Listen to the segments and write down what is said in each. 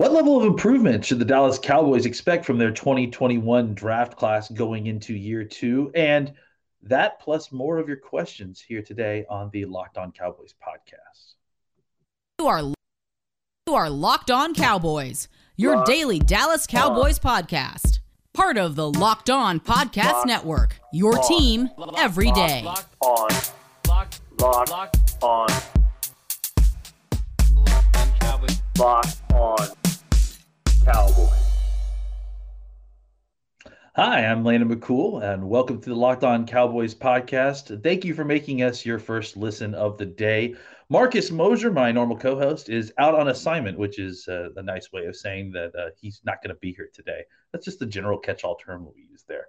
What level of improvement should the Dallas Cowboys expect from their 2021 draft class going into year two? And that plus more of your questions here today on the Locked On Cowboys podcast. You are you are Locked On Cowboys, your Locked daily Dallas Cowboys on. podcast. Part of the Locked On Podcast Locked Network. Your on. team every day. Locked on. Locked, Locked, Locked on. Locked on. Cowboys. Hi, I'm Landon McCool, and welcome to the Locked On Cowboys podcast. Thank you for making us your first listen of the day. Marcus Mosher, my normal co host, is out on assignment, which is uh, a nice way of saying that uh, he's not going to be here today. That's just the general catch all term we use there.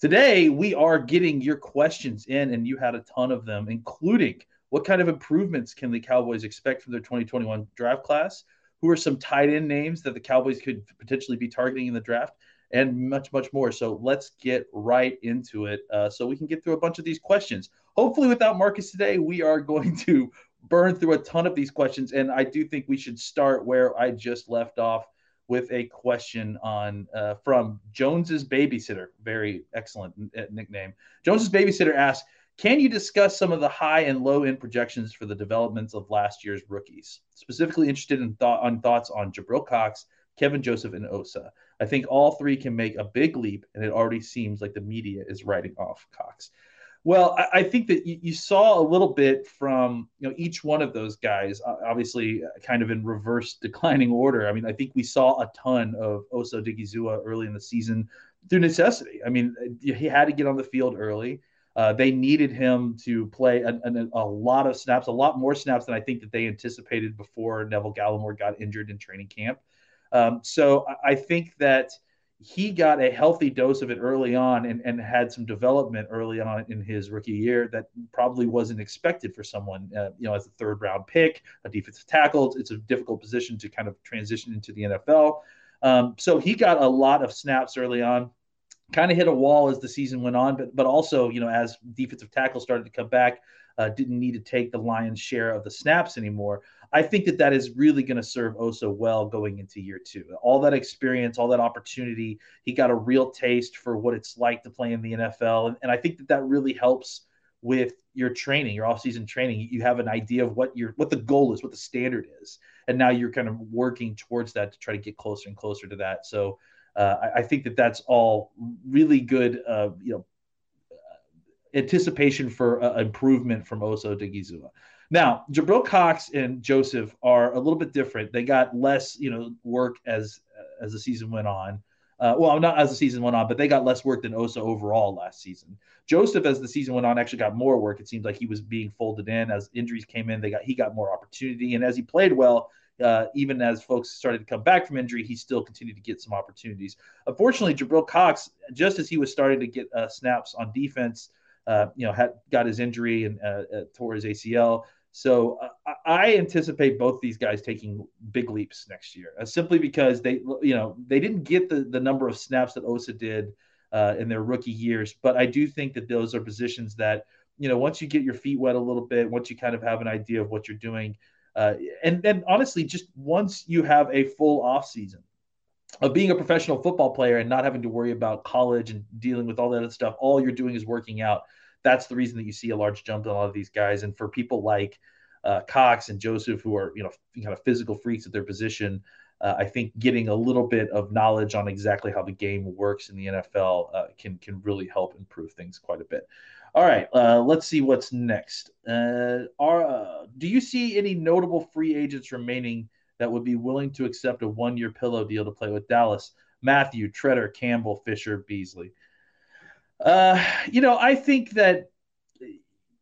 Today, we are getting your questions in, and you had a ton of them, including what kind of improvements can the Cowboys expect from their 2021 draft class? Who are some tight end names that the Cowboys could potentially be targeting in the draft, and much, much more. So let's get right into it uh, so we can get through a bunch of these questions. Hopefully, without Marcus today, we are going to burn through a ton of these questions. And I do think we should start where I just left off with a question on uh, from Jones's babysitter. Very excellent nickname. Jones's babysitter asks, can you discuss some of the high and low end projections for the developments of last year's rookies? Specifically interested in thought on thoughts on Jabril Cox, Kevin Joseph, and Osa. I think all three can make a big leap, and it already seems like the media is writing off Cox. Well, I, I think that you, you, saw a little bit from you know each one of those guys, obviously uh, kind of in reverse declining order. I mean, I think we saw a ton of Osa Odighizuwa early in the season through necessity. I mean, he had to get on the field early. Uh, they needed him to play a, a, lot of snaps, a lot more snaps than I think that they anticipated before Neville Gallimore got injured in training camp. Um, so I, I think that he got a healthy dose of it early on and, and had some development early on in his rookie year that probably wasn't expected for someone, uh, you know, as a third round pick, a defensive tackle. It's a difficult position to kind of transition into the NFL. Um, so he got a lot of snaps early on kind of hit a wall as the season went on, but but also you know as defensive tackle started to come back, uh, didn't need to take the lion's share of the snaps anymore. I think that that is really going to serve Osa well going into year two. All that experience, all that opportunity, he got a real taste for what it's like to play in the NFL, and, and I think that that really helps with your training, your off-season training. You have an idea of what your what the goal is, what the standard is, and now you're kind of working towards that to try to get closer and closer to that. So I, I, think that that's all really good, uh, you know, anticipation for uh, improvement from Osa Odighizuwa. Now, Jabril Cox and Joseph are a little bit different. They got less, you know, work as as the season went on. Uh, well, not as the season went on, but they got less work than Osa overall last season. Joseph, as the season went on, actually got more work. It seems like he was being folded in as injuries came in. They got he got more opportunity, and as he played well, uh, even as folks started to come back from injury, he still continued to get some opportunities. Unfortunately, Jabril Cox, just as he was starting to get uh, snaps on defense, uh, you know, had got his injury and uh, uh, tore his ACL. So uh, I anticipate both these guys taking big leaps next year, simply because they, you know, they didn't get the the number of snaps that Osa did in their rookie years. But I do think that those are positions that, you know, once you get your feet wet a little bit, once you kind of have an idea of what you're doing uh, and then honestly, just once you have a full off season of being a professional football player and not having to worry about college and dealing with all that other stuff, all you're doing is working out. That's the reason that you see a large jump in a lot of these guys. And for people like uh, Cox and Joseph, who are you know kind of physical freaks at their position, uh, I think getting a little bit of knowledge on exactly how the game works in the NFL uh, can can really help improve things quite a bit. All right, uh, let's see what's next. Uh, are, uh, do you see any notable free agents remaining that would be willing to accept a one-year pillow deal to play with Dallas? Mathieu, Tretter, Campbell, Fisher, Beasley. Uh, you know, I think that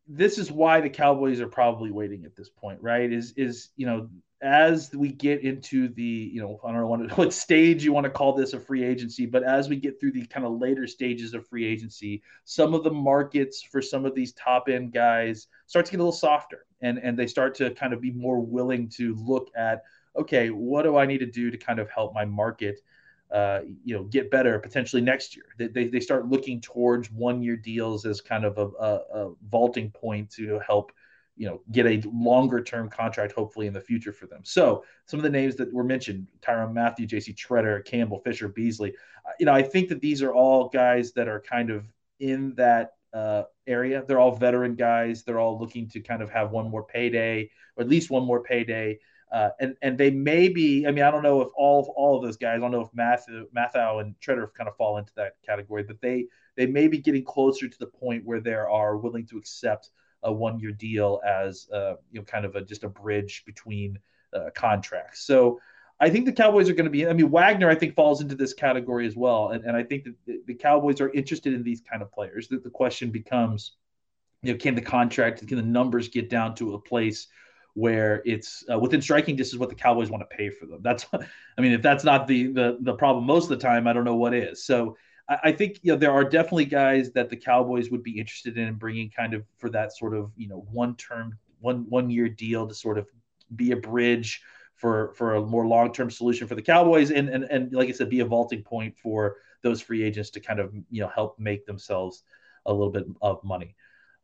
this is why the Cowboys are probably waiting at this point, right? Is is you know as we get into the you know I don't know what, what stage you want to call this a free agency, but as we get through the kind of later stages of free agency, some of the markets for some of these top end guys start to get a little softer, and and they start to kind of be more willing to look at okay, what do I need to do to kind of help my market uh, you know, get better potentially next year. They, they, they start looking towards one year deals as kind of a, a, a, vaulting point to help, you know, get a longer term contract hopefully in the future for them. So some of the names that were mentioned: Tyrann Mathieu, J.C. Tretter, Campbell, Fisher, Beasley. Uh, you know, I think that these are all guys that are kind of in that uh, area. They're all veteran guys. They're all looking to kind of have one more payday, or at least one more payday. Uh, and and they may be. I mean, I don't know if all of, all of those guys. I don't know if Matthew, Mathieu and Tretter kind of fall into that category, but they they may be getting closer to the point where they are willing to accept a one year deal as uh, you know kind of a just a bridge between uh, contracts. So. I think the Cowboys are going to be. I mean, Wagner, I think, falls into this category as well, and, and I think that the, the Cowboys are interested in these kind of players. That the question becomes, you know, can the contract, can the numbers get down to a place where it's uh, within striking distance what the Cowboys want to pay for them. That's, I mean, if that's not the the the problem most of the time, I don't know what is. So I, I think you know there are definitely guys that the Cowboys would be interested in bringing kind of for that sort of you know one term one one year deal to sort of be a bridge for for a more long term solution for the Cowboys and and and like I said, be a vaulting point for those free agents to kind of you know help make themselves a little bit of money.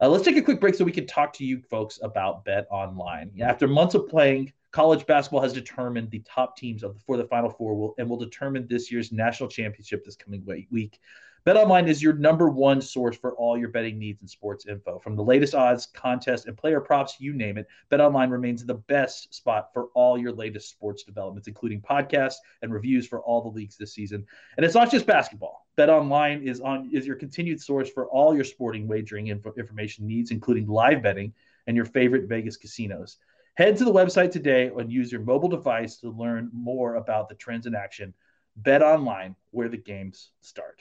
Uh, let's take a quick break so we can talk to you folks about Bet Online. After months of playing, college basketball has determined the top teams of the, for the Final Four will, and will determine this year's national championship this coming week. BetOnline is your number one source for all your betting needs and sports info. From the latest odds, contests, and player props, you name it, BetOnline remains the best spot for all your latest sports developments, including podcasts and reviews for all the leagues this season. And it's not just basketball. BetOnline is on is your continued source for all your sporting wagering info, information needs, including live betting and your favorite Vegas casinos. Head to the website today and use your mobile device to learn more about the trends in action. Bet online where the games start.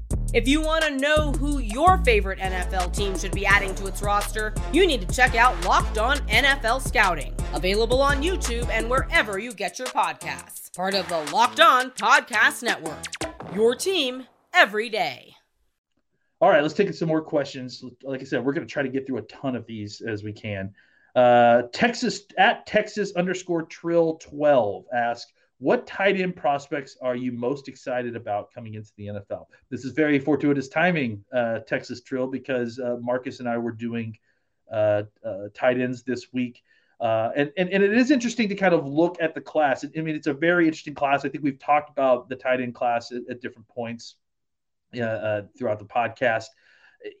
If you want to know who your favorite NFL team should be adding to its roster, you need to check out Locked On NFL Scouting, available on YouTube and wherever you get your podcasts. Part of the Locked On Podcast Network. Your team every day. All right, let's take some more questions. Like I said, we're going to try to get through a ton of these as we can. Uh, Texas at Texas underscore trill 12 ask, what tight end prospects are you most excited about coming into the NFL? This is very fortuitous timing, uh, Texas Trill, because uh, Marcus and I were doing uh, uh tight ends this week. Uh, and, and, and it is interesting to kind of look at the class. I mean, it's a very interesting class. I think we've talked about the tight end class at, at different points uh, throughout the podcast.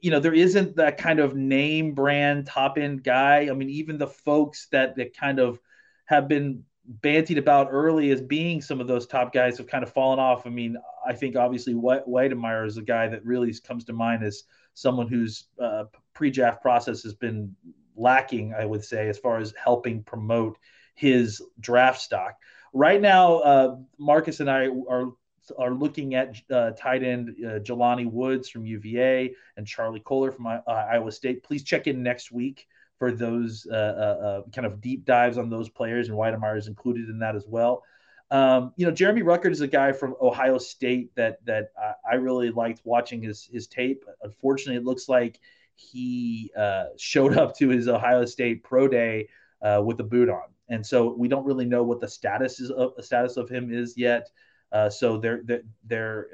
You know, there isn't that kind of name brand top end guy. I mean, even the folks that that kind of have been bantied about early as being some of those top guys have kind of fallen off. I mean, I think obviously Wydermyer is a guy that really comes to mind as someone whose uh, pre-draft process has been lacking, I would say, as far as helping promote his draft stock. Right now, uh, Marcus and I are are looking at uh, tight end uh, Jelani Woods from UVA and Charlie Kolar from uh, Iowa State. Please check in next week for those uh, uh, uh, kind of deep dives on those players, and Wydermyer is included in that as well. Um, you know, Jeremy Ruckert is a guy from Ohio State that that I, I really liked watching his his tape. Unfortunately, it looks like he uh, showed up to his Ohio State pro day uh, with a boot on, and so we don't really know what the status is of the status of him is yet. Uh, so they're they're, they're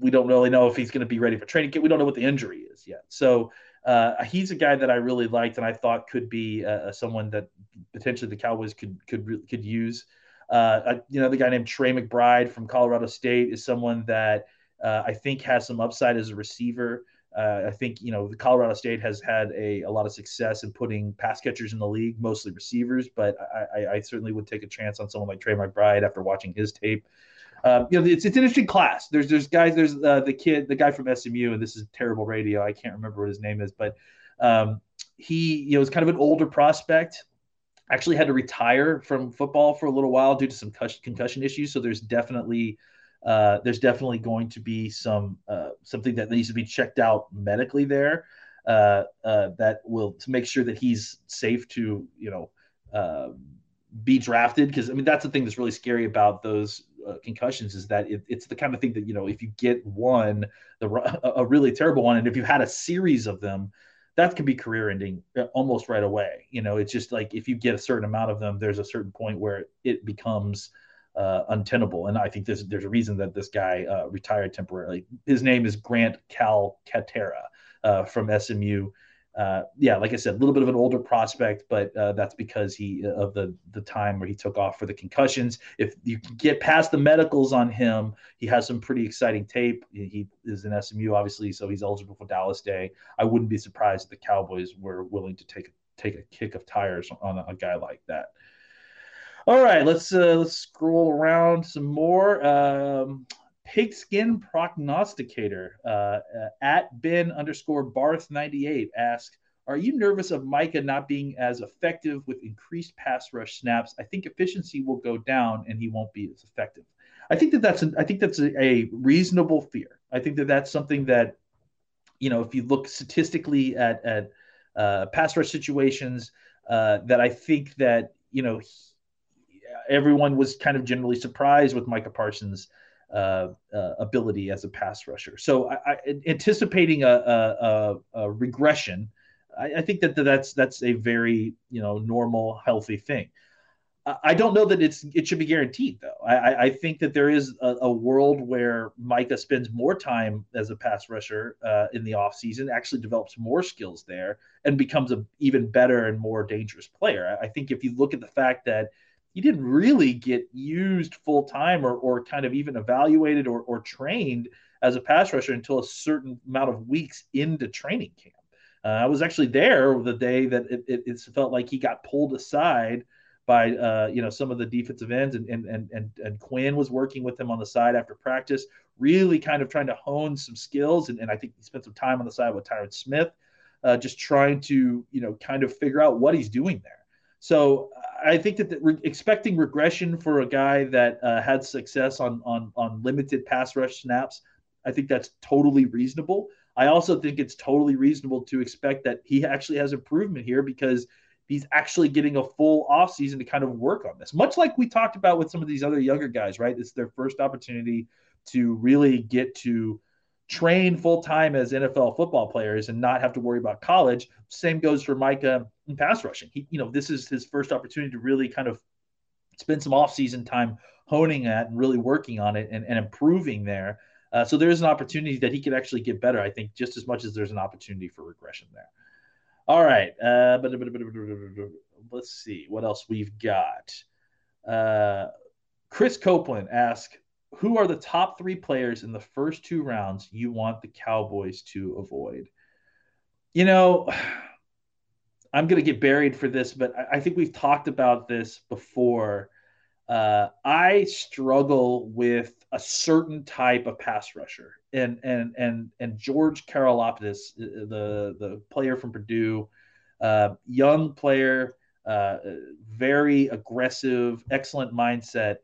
we don't really know if he's going to be ready for training camp. We don't know what the injury is yet. So uh, he's a guy that I really liked and I thought could be uh, someone that potentially the Cowboys could could could use. Uh, you know, the guy named Trey McBride from Colorado State is someone that uh, I think has some upside as a receiver. Uh, I think you know the Colorado State has had a, a lot of success in putting pass catchers in the league, mostly receivers. But I, I certainly would take a chance on someone like Trey McBride after watching his tape. Um, you know, it's, it's an interesting class. There's there's guys. There's uh, the kid, the guy from SMU, and this is terrible radio. I can't remember what his name is, but um, he you know is kind of an older prospect. Actually, had to retire from football for a little while due to some concussion issues. So there's definitely uh, there's definitely going to be some uh, something that needs to be checked out medically there uh, uh that will to make sure that he's safe to you know uh, be drafted because I mean that's the thing that's really scary about those uh, concussions is that it, it's the kind of thing that you know if you get one the a really terrible one and if you had a series of them that can be career ending almost right away you know it's just like if you get a certain amount of them there's a certain point where it becomes uh, untenable. And I think there's there's a reason that this guy uh, retired temporarily. His name is Grant Calcaterra uh, from SMU. Uh, yeah, like I said, a little bit of an older prospect, but uh, that's because he of the the time where he took off for the concussions. If you get past the medicals on him, he has some pretty exciting tape. He is an SMU, obviously, so he's eligible for Dallas Day. I wouldn't be surprised if the Cowboys were willing to take take a kick of tires on a, a guy like that. All right, let's uh, let's scroll around some more. Um, Pigskin prognosticator uh, at Ben underscore Barth ninety eight asks, "Are you nervous of Micah not being as effective with increased pass rush snaps? I think efficiency will go down and he won't be as effective." I think that that's an, I think that's a, a reasonable fear. I think that that's something that you know if you look statistically at at uh, pass rush situations uh, that I think that you know. He, everyone was kind of generally surprised with Micah Parsons' uh, uh, ability as a pass rusher. So, I, I, anticipating a, a, a, regression, I, I, think that that's that's a very you know normal, healthy thing. I don't know that it's it should be guaranteed though. I, I think that there is a, a, world where Micah spends more time as a pass rusher uh, in the offseason, actually develops more skills there, and becomes an even better and more dangerous player. I, I think if you look at the fact that he didn't really get used full time or, or kind of even evaluated or, or trained as a pass rusher until a certain amount of weeks into training camp. Uh, I was actually there the day that it, it, it, felt like he got pulled aside by uh, you know some of the defensive ends, and, and and and Quinn was working with him on the side after practice, really kind of trying to hone some skills, and, and I think he spent some time on the side with Tyron Smith, uh, just trying to you know kind of figure out what he's doing there. So I think that the, re- expecting regression for a guy that uh, had success on on on limited pass rush snaps, I think that's totally reasonable. I also think it's totally reasonable to expect that he actually has improvement here because he's actually getting a full offseason to kind of work on this. Much like we talked about with some of these other younger guys, right? It's their first opportunity to really get to train full time as NFL football players and not have to worry about college. Same goes for Micah in pass rushing. He, you know, this is his first opportunity to really kind of spend some off-season time honing that and really working on it and, and improving there. Uh, so there's an opportunity that he could actually get better, I think, just as much as there's an opportunity for regression there. All right. Uh, let's see what else we've got. Uh, Chris Copeland asks, who are the top three players in the first two rounds you want the Cowboys to avoid? You know, I'm going to get buried for this, but I, think we've talked about this before. Uh, I struggle with a certain type of pass rusher, and and and and George Karlaftis, uh, the the player from Purdue, uh, young player, uh, very aggressive, excellent mindset.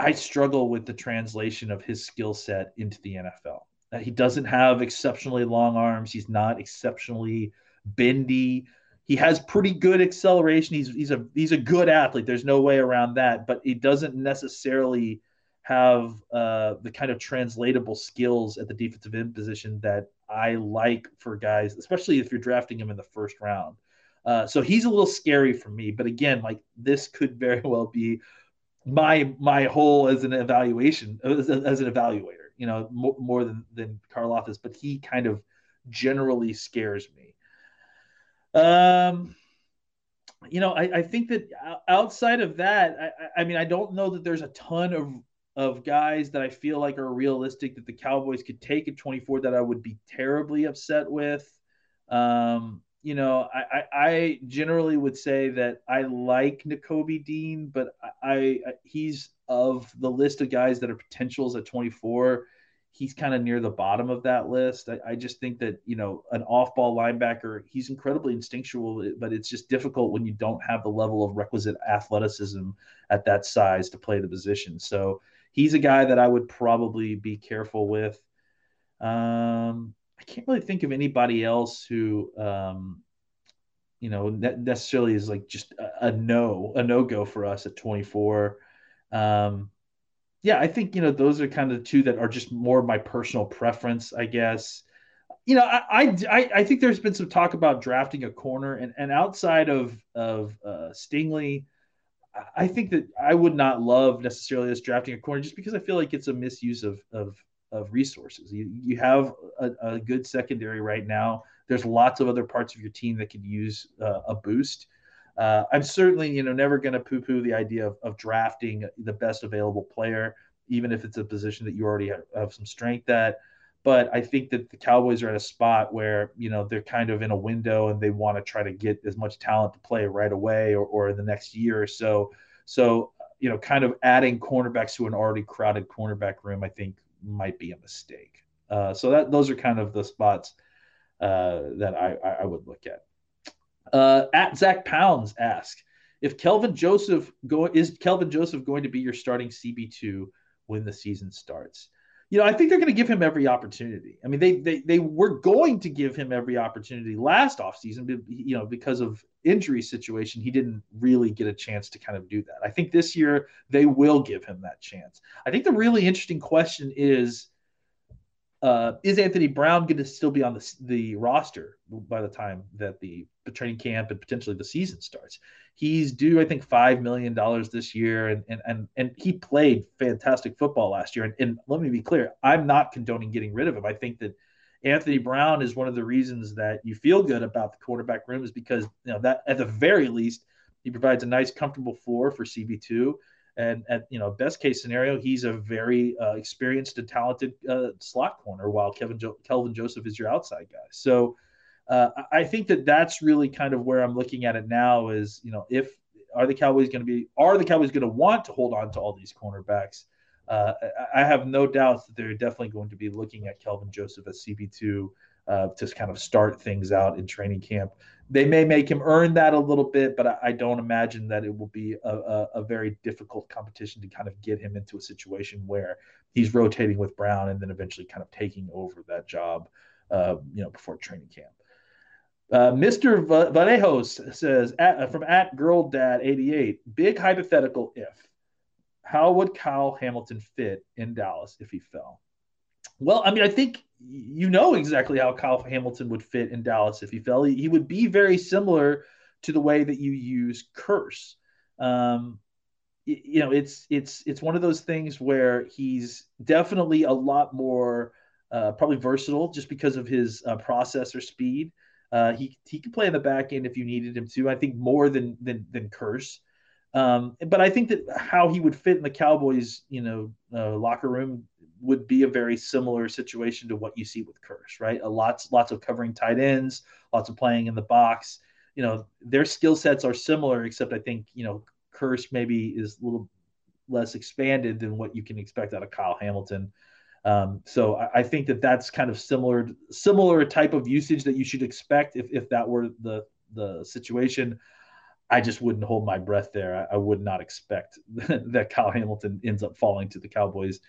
I struggle with the translation of his skill set into the NFL. Uh, he doesn't have exceptionally long arms. He's not exceptionally bendy he has pretty good acceleration. He's he's a he's a good athlete. There's no way around that. But he doesn't necessarily have uh, the kind of translatable skills at the defensive end position that I like for guys, especially if you're drafting him in the first round. Uh, so he's a little scary for me. But again, like this could very well be my my whole as an evaluation as, as an evaluator. You know, more, more than than Karlaftis, but he kind of generally scares me. Um, you know, I, I think that outside of that, I, I mean, I don't know that there's a ton of of guys that I feel like are realistic that the Cowboys could take at 24 that I would be terribly upset with. Um, you know, I, I, generally would say that I like Nakobe Dean, but I, I he's of the list of guys that are potentials at 24 he's kind of near the bottom of that list. I, I, just think that you know an off-ball linebacker, he's incredibly instinctual, but it's just difficult when you don't have the level of requisite athleticism at that size to play the position. So he's a guy that I would probably be careful with. Um, I can't really think of anybody else who, um, you know, necessarily is like just a, a no, a no go for us at 24. Um, yeah, I think you know those are kind of the two that are just more of my personal preference, I guess. You know, I, I I think there's been some talk about drafting a corner, and and outside of of uh, Stingley, I think that I would not love necessarily us drafting a corner just because I feel like it's a misuse of of of resources. You you have a, a good secondary right now. There's lots of other parts of your team that could use uh, a boost. Uh, I'm certainly, you know, never going to poo-poo the idea of, of drafting the best available player, even if it's a position that you already have, have some strength at. But I think that the Cowboys are at a spot where, you know, they're kind of in a window and they want to try to get as much talent to play right away or, or in the next year or so. So, you know, kind of adding cornerbacks to an already crowded cornerback room, I think might be a mistake. Uh, so that those are kind of the spots uh, that I, I would look at. Uh, at Zach Pounds ask if Kelvin Joseph go is Kelvin Joseph going to be your starting CB two when the season starts? You know, I think they're going to give him every opportunity. I mean, they they they were going to give him every opportunity last offseason, you know, because of injury situation, he didn't really get a chance to kind of do that. I think this year they will give him that chance. I think the really interesting question is uh, is Anthony Brown going to still be on the, the roster by the time that the, training camp and potentially the season starts? He's due, I think, five million dollars this year, and and and and he played fantastic football last year. And, and let me be clear, I'm not condoning getting rid of him. I think that Anthony Brown is one of the reasons that you feel good about the quarterback room is because you know that at the very least he provides a nice, comfortable floor for CB two and at you know best case scenario, he's a very uh, experienced and talented uh, slot corner, while Kevin jo- Kelvin Joseph is your outside guy. So uh, I think that that's really kind of where I'm looking at it now. Is you know if are the Cowboys going to be are the Cowboys going to want to hold on to all these cornerbacks? Uh, I have no doubts that they're definitely going to be looking at Kelvin Joseph as CB two uh, to kind of start things out in training camp. They may make him earn that a little bit, but I, I don't imagine that it will be a, a, a, very difficult competition to kind of get him into a situation where he's rotating with Brown and then eventually kind of taking over that job, uh, you know, before training camp. Uh, Mr. Vallejos says at, from at girl dad 88 big hypothetical if how would Kyle Hamilton fit in Dallas if he fell? Well, I mean, I think you know exactly how Kyle Hamilton would fit in Dallas if he fell. He, he would be very similar to the way that you use Kearse. Um, you know, it's it's it's one of those things where he's definitely a lot more uh, probably versatile just because of his uh, processor speed. Uh, he he could play in the back end if you needed him to. I think more than than than Kearse. Um, but I think that how he would fit in the Cowboys, you know, uh, locker room would be a very similar situation to what you see with Kearse, right? A lots lots of covering tight ends, lots of playing in the box. You know, their skill sets are similar, except I think you know Kearse maybe is a little less expanded than what you can expect out of Kyle Hamilton. Um, so I, I, think that that's kind of similar similar type of usage that you should expect if if that were the the situation. I just wouldn't hold my breath there. I, I would not expect that Kyle Hamilton ends up falling to the Cowboys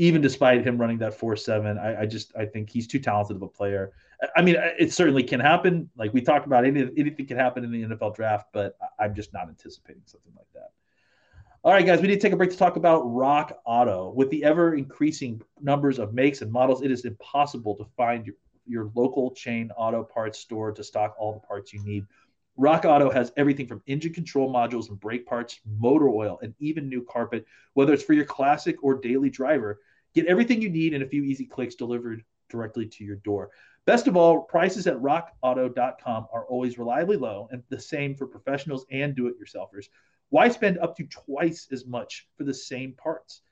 even despite him running that four seven, I, I, just I think he's too talented of a player. I mean, it certainly can happen. Like we talked about, any, anything can happen in the NFL draft, but I'm just not anticipating something like that. All right, guys, we need to take a break to talk about Rock Auto. With the ever increasing numbers of makes and models, it is impossible to find your, your local chain auto parts store to stock all the parts you need. Rock Auto has everything from engine control modules and brake parts, motor oil, and even new carpet, whether it's for your classic or daily driver. Get everything you need in a few easy clicks delivered directly to your door. Best of all, prices at rockauto.com are always reliably low and the same for professionals and do it yourselfers. Why spend up to twice as much for the same parts?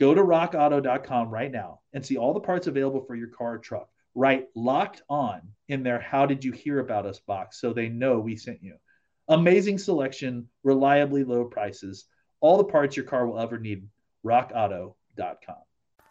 Go to rockauto.com right now and see all the parts available for your car or truck. Write locked on in their How Did You Hear About Us box so they know we sent you. Amazing selection, reliably low prices, all the parts your car will ever need. RockAuto.com.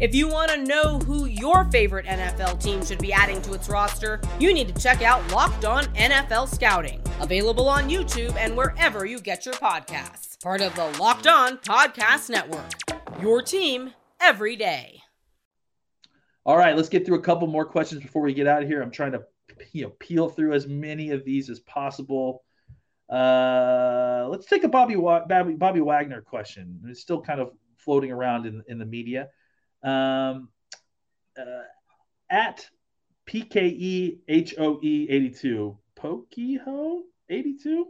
If you want to know who your favorite NFL team should be adding to its roster, you need to check out Locked On NFL Scouting, available on YouTube and wherever you get your podcasts. Part of the Locked On Podcast Network. Your team every day. All right, let's get through a couple more questions before we get out of here. I'm trying to you know peel through as many of these as possible. Uh, let's take a Bobby, Bobby Bobby Wagner question. It's still kind of floating around in in the media. Um, uh, at PKEHOE82, Pokeho 82.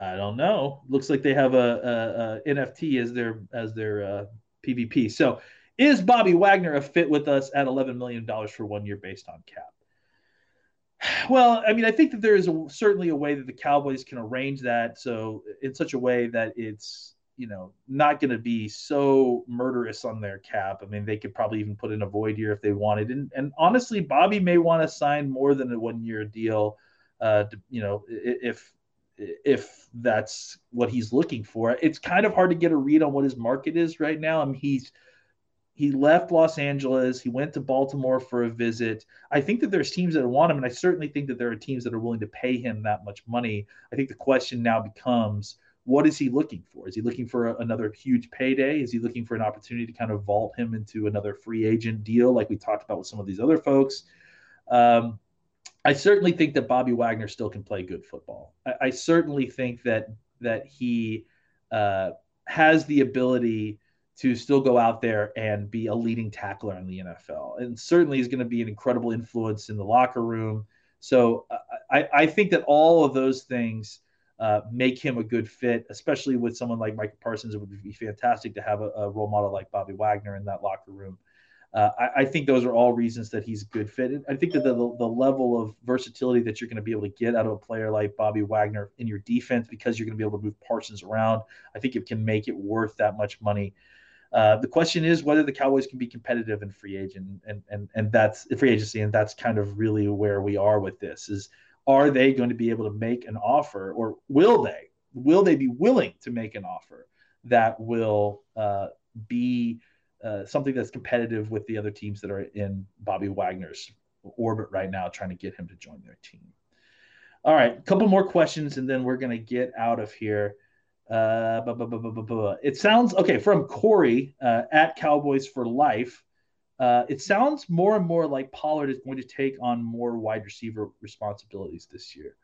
I don't know. Looks like they have a, a, a NFT as their as their uh, PFP. So, is Bobby Wagner a fit with us at 11 million dollars for one year based on cap? Well, I mean, I think that there is a, certainly a way that the Cowboys can arrange that so in such a way that it's you know, not going to be so murderous on their cap. I mean, they could probably even put in a void year if they wanted. And, and honestly, Bobby may want to sign more than a one year deal. Uh, to, you know, if if that's what he's looking for, it's kind of hard to get a read on what his market is right now. I mean, he's he left Los Angeles. He went to Baltimore for a visit. I think that there's teams that want him, and I certainly think that there are teams that are willing to pay him that much money. I think the question now becomes what is he looking for? Is he looking for a, another huge payday? Is he looking for an opportunity to kind of vault him into another free agent deal, like we talked about with some of these other folks? Um, I certainly think that Bobby Wagner still can play good football. I, I certainly think that that he uh, has the ability to still go out there and be a leading tackler in the NFL, and certainly is going to be an incredible influence in the locker room. So I, I think that all of those things uh, make him a good fit, especially with someone like Micah Parsons. It would be fantastic to have a, a role model like Bobby Wagner in that locker room. Uh, I, I, think those are all reasons that he's a good fit. I think that the, the level of versatility that you're going to be able to get out of a player like Bobby Wagner in your defense because you're going to be able to move Parsons around, I think it can make it worth that much money. Uh, the question is whether the Cowboys can be competitive in free agent and and and that's free agency, and that's kind of really where we are with this. Is are they going to be able to make an offer or will they will they be willing to make an offer that will uh, be uh, something that's competitive with the other teams that are in bobby wagner's orbit right now trying to get him to join their team? All right a couple more questions and then we're going to get out of here. Uh, it sounds okay from corey uh, at cowboys for life uh, it sounds more and more like Pollard is going to take on more wide receiver responsibilities this year.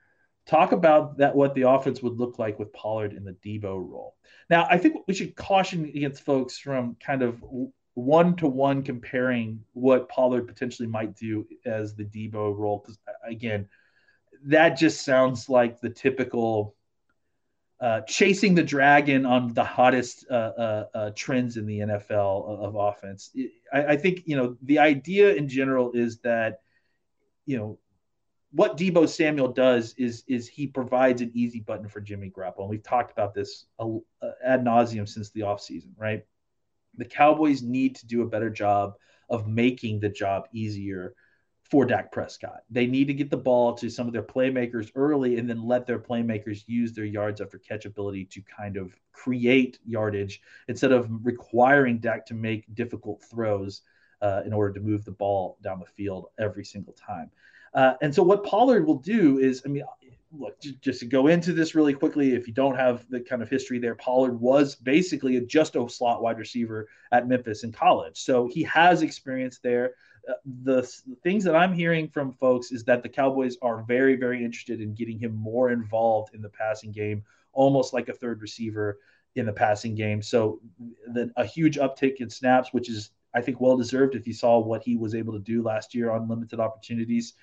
Talk about that what the offense would look like with Pollard in the Deebo role. Now, I think we should caution against folks from kind of one to one comparing what Pollard potentially might do as the Deebo role because again, that just sounds like the typical uh, chasing the dragon on the hottest uh, uh, uh trends in the NFL of, of offense. I, I, think you know the idea in general is that you know what Deebo Samuel does is is he provides an easy button for Jimmy Garoppolo. And we've talked about this uh, ad nauseum since the offseason, right? The Cowboys need to do a better job of making the job easier for Dak Prescott. They need to get the ball to some of their playmakers early and then let their playmakers use their yards after catch ability to kind of create yardage instead of requiring Dak to make difficult throws uh, in order to move the ball down the field every single time. Uh, and so what Pollard will do is, I mean, look, just to go into this really quickly, if you don't have the kind of history there, Pollard was basically a just a slot wide receiver at Memphis in college. So he has experience there the, things that I'm hearing from folks is that the Cowboys are very, very interested in getting him more involved in the passing game, almost like a third receiver in the passing game. So, the, a huge uptick in snaps, which is I think well deserved if you saw what he was able to do last year on limited opportunities.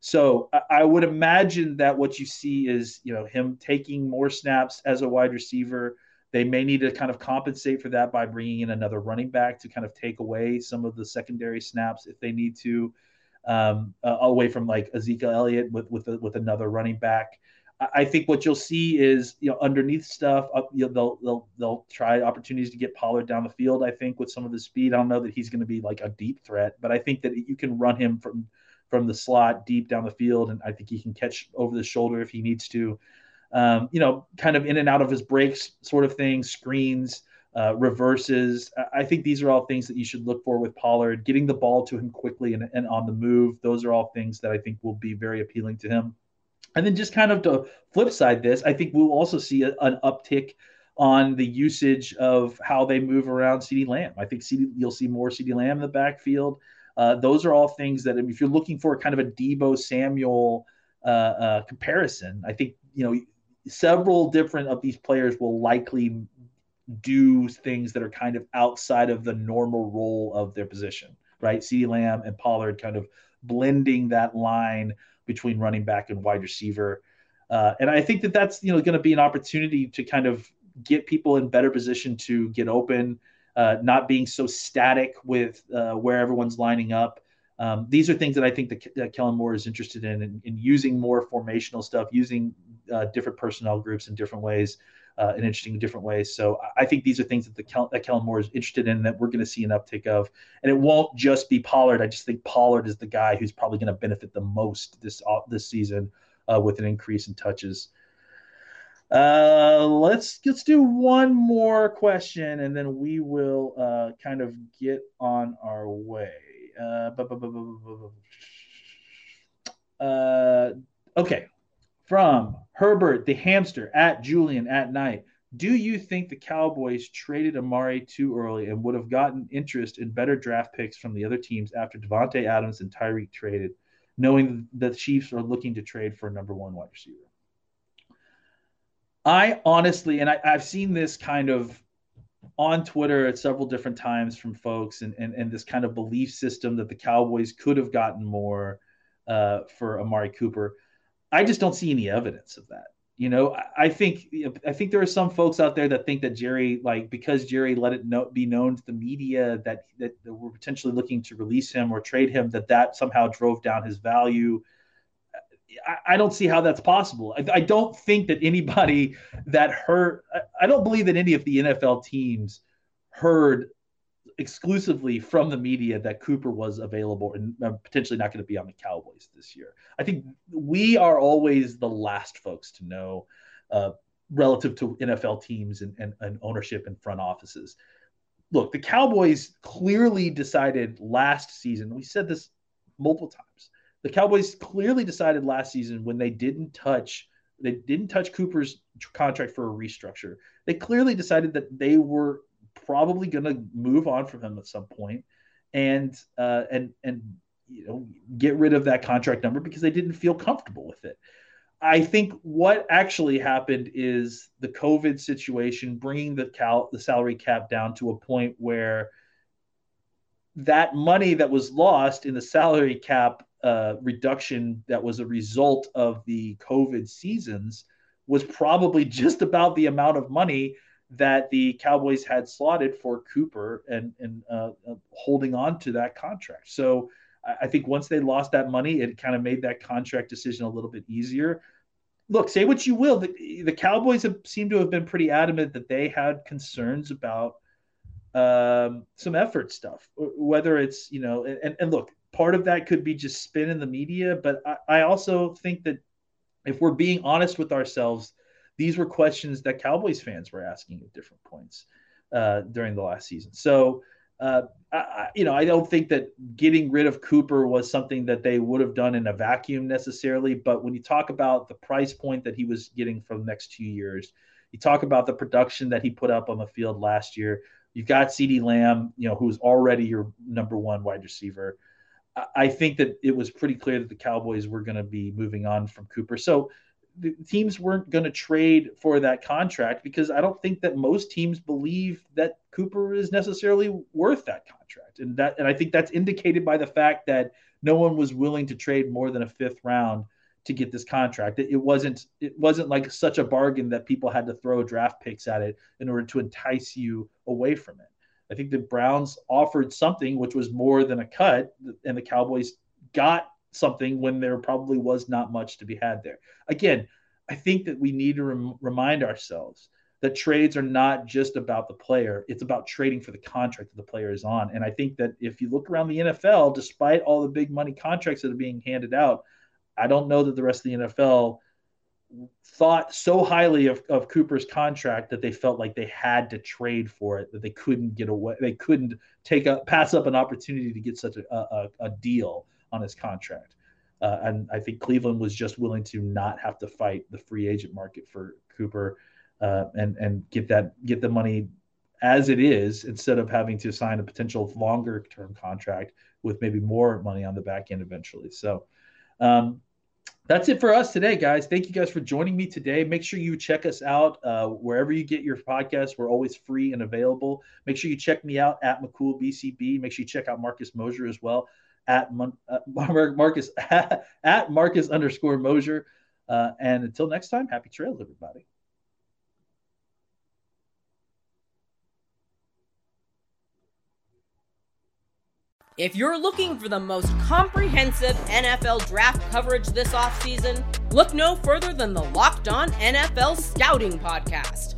So I, I would imagine that what you see is you know him taking more snaps as a wide receiver. They may need to kind of compensate for that by bringing in another running back to kind of take away some of the secondary snaps if they need to, um, uh, away from like Ezekiel Elliott with with with another running back. I think what you'll see is you know underneath stuff you know, they'll they'll they'll try opportunities to get Pollard down the field. I think with some of the speed, I don't know that he's going to be like a deep threat, but I think that you can run him from from the slot deep down the field, and I think he can catch over the shoulder if he needs to. Um, you know, kind of in and out of his breaks, sort of thing, screens, uh, reverses. I think these are all things that you should look for with Pollard. Getting the ball to him quickly and, and on the move, those are all things that I think will be very appealing to him. And then just kind of to flip side this, I think we'll also see a, an uptick on the usage of how they move around CeeDee Lamb. I think CeeDee, you'll see more CeeDee Lamb in the backfield. Uh, those are all things that if you're looking for kind of a Deebo Samuel uh, uh, comparison, I think you know several different of these players will likely do things that are kind of outside of the normal role of their position, right? CeeDee Lamb and Pollard kind of blending that line between running back and wide receiver. Uh, and I think that that's you know going to be an opportunity to kind of get people in better position to get open, uh, not being so static with uh, where everyone's lining up. Um, these are things that I think that, that Kellen Moore is interested in, in, in using more formational stuff, using uh, different personnel groups in different ways, uh, in interesting different ways. So I think these are things that the Kel- that Kellen Moore is interested in that we're going to see an uptick of, and it won't just be Pollard. I just think Pollard is the guy who's probably going to benefit the most this uh, this season uh, with an increase in touches. Uh, let's let's do one more question, and then we will uh, kind of get on our way. Uh, uh, okay, from Herbert the hamster at Julian at night. Do you think the Cowboys traded Amari too early and would have gotten interest in better draft picks from the other teams after Davante Adams and Tyreek traded, knowing that the Chiefs are looking to trade for a number one wide receiver? I honestly, and I, have seen this kind of on Twitter at several different times from folks, and, and, and this kind of belief system that the Cowboys could have gotten more uh, for Amari Cooper. I just don't see any evidence of that. You know, I think I think there are some folks out there that think that Jerry, like because Jerry let it know, be known to the media that, that we're potentially looking to release him or trade him, that that somehow drove down his value. I, I don't see how that's possible. I, I, don't think that anybody that heard, I, I don't believe that any of the NFL teams heard exclusively from the media that Cooper was available and uh, potentially not going to be on the Cowboys this year. I think we are always the last folks to know uh, relative to NFL teams and, and, and ownership and front offices. Look, the Cowboys clearly decided last season, we said this multiple times. The Cowboys clearly decided last season when they didn't touch they didn't touch Cooper's contract for a restructure. They clearly decided that they were probably going to move on from him at some point, and uh, and and you know get rid of that contract number because they didn't feel comfortable with it. I think what actually happened is the COVID situation bringing the cal the salary cap down to a point where that money that was lost in the salary cap uh, reduction that was a result of the COVID seasons was probably just about the amount of money that the Cowboys had slotted for Cooper and and uh, uh, holding on to that contract. So I think once they lost that money, it kind of made that contract decision a little bit easier. Look, say what you will, the, the Cowboys have, seem to have been pretty adamant that they had concerns about um, some effort stuff, whether it's you know, and, and look, part of that could be just spin in the media, but I, I also think that if we're being honest with ourselves these were questions that Cowboys fans were asking at different points uh, during the last season. So, uh, I, you know, I don't think that getting rid of Cooper was something that they would have done in a vacuum necessarily. But when you talk about the price point that he was getting for the next two years, you talk about the production that he put up on the field last year. You've got CeeDee Lamb, you know, who's already your number one wide receiver. I think that it was pretty clear that the Cowboys were going to be moving on from Cooper. So the teams weren't going to trade for that contract because I don't think that most teams believe that Cooper is necessarily worth that contract. And that and I think that's indicated by the fact that no one was willing to trade more than a fifth round to get this contract. It, it wasn't it wasn't like such a bargain that people had to throw draft picks at it in order to entice you away from it. I think the Browns offered something which was more than a cut, and the Cowboys got something when there probably was not much to be had there. Again, I think that we need to rem- remind ourselves that trades are not just about the player, it's about trading for the contract that the player is on. And I think that if you look around the NFL, despite all the big money contracts that are being handed out, I don't know that the rest of the NFL thought so highly of, of Cooper's contract that they felt like they had to trade for it, that they couldn't get away, they couldn't take a pass up an opportunity to get such a, a, a deal on his contract. Uh, and I think Cleveland was just willing to not have to fight the free agent market for Cooper uh, and and get that get the money as it is instead of having to sign a potential longer term contract with maybe more money on the back end eventually. So um, that's it for us today, guys. Thank you guys for joining me today. Make sure you check us out uh, wherever you get your podcasts. We're always free and available. Make sure you check me out at McCool BCB. Make sure you check out Marcus Mosher as well at uh, Marcus at Marcus underscore Mosher. Uh, and until next time, happy trails, everybody. If you're looking for the most comprehensive NFL draft coverage this offseason, look no further than the Locked On NFL Scouting Podcast.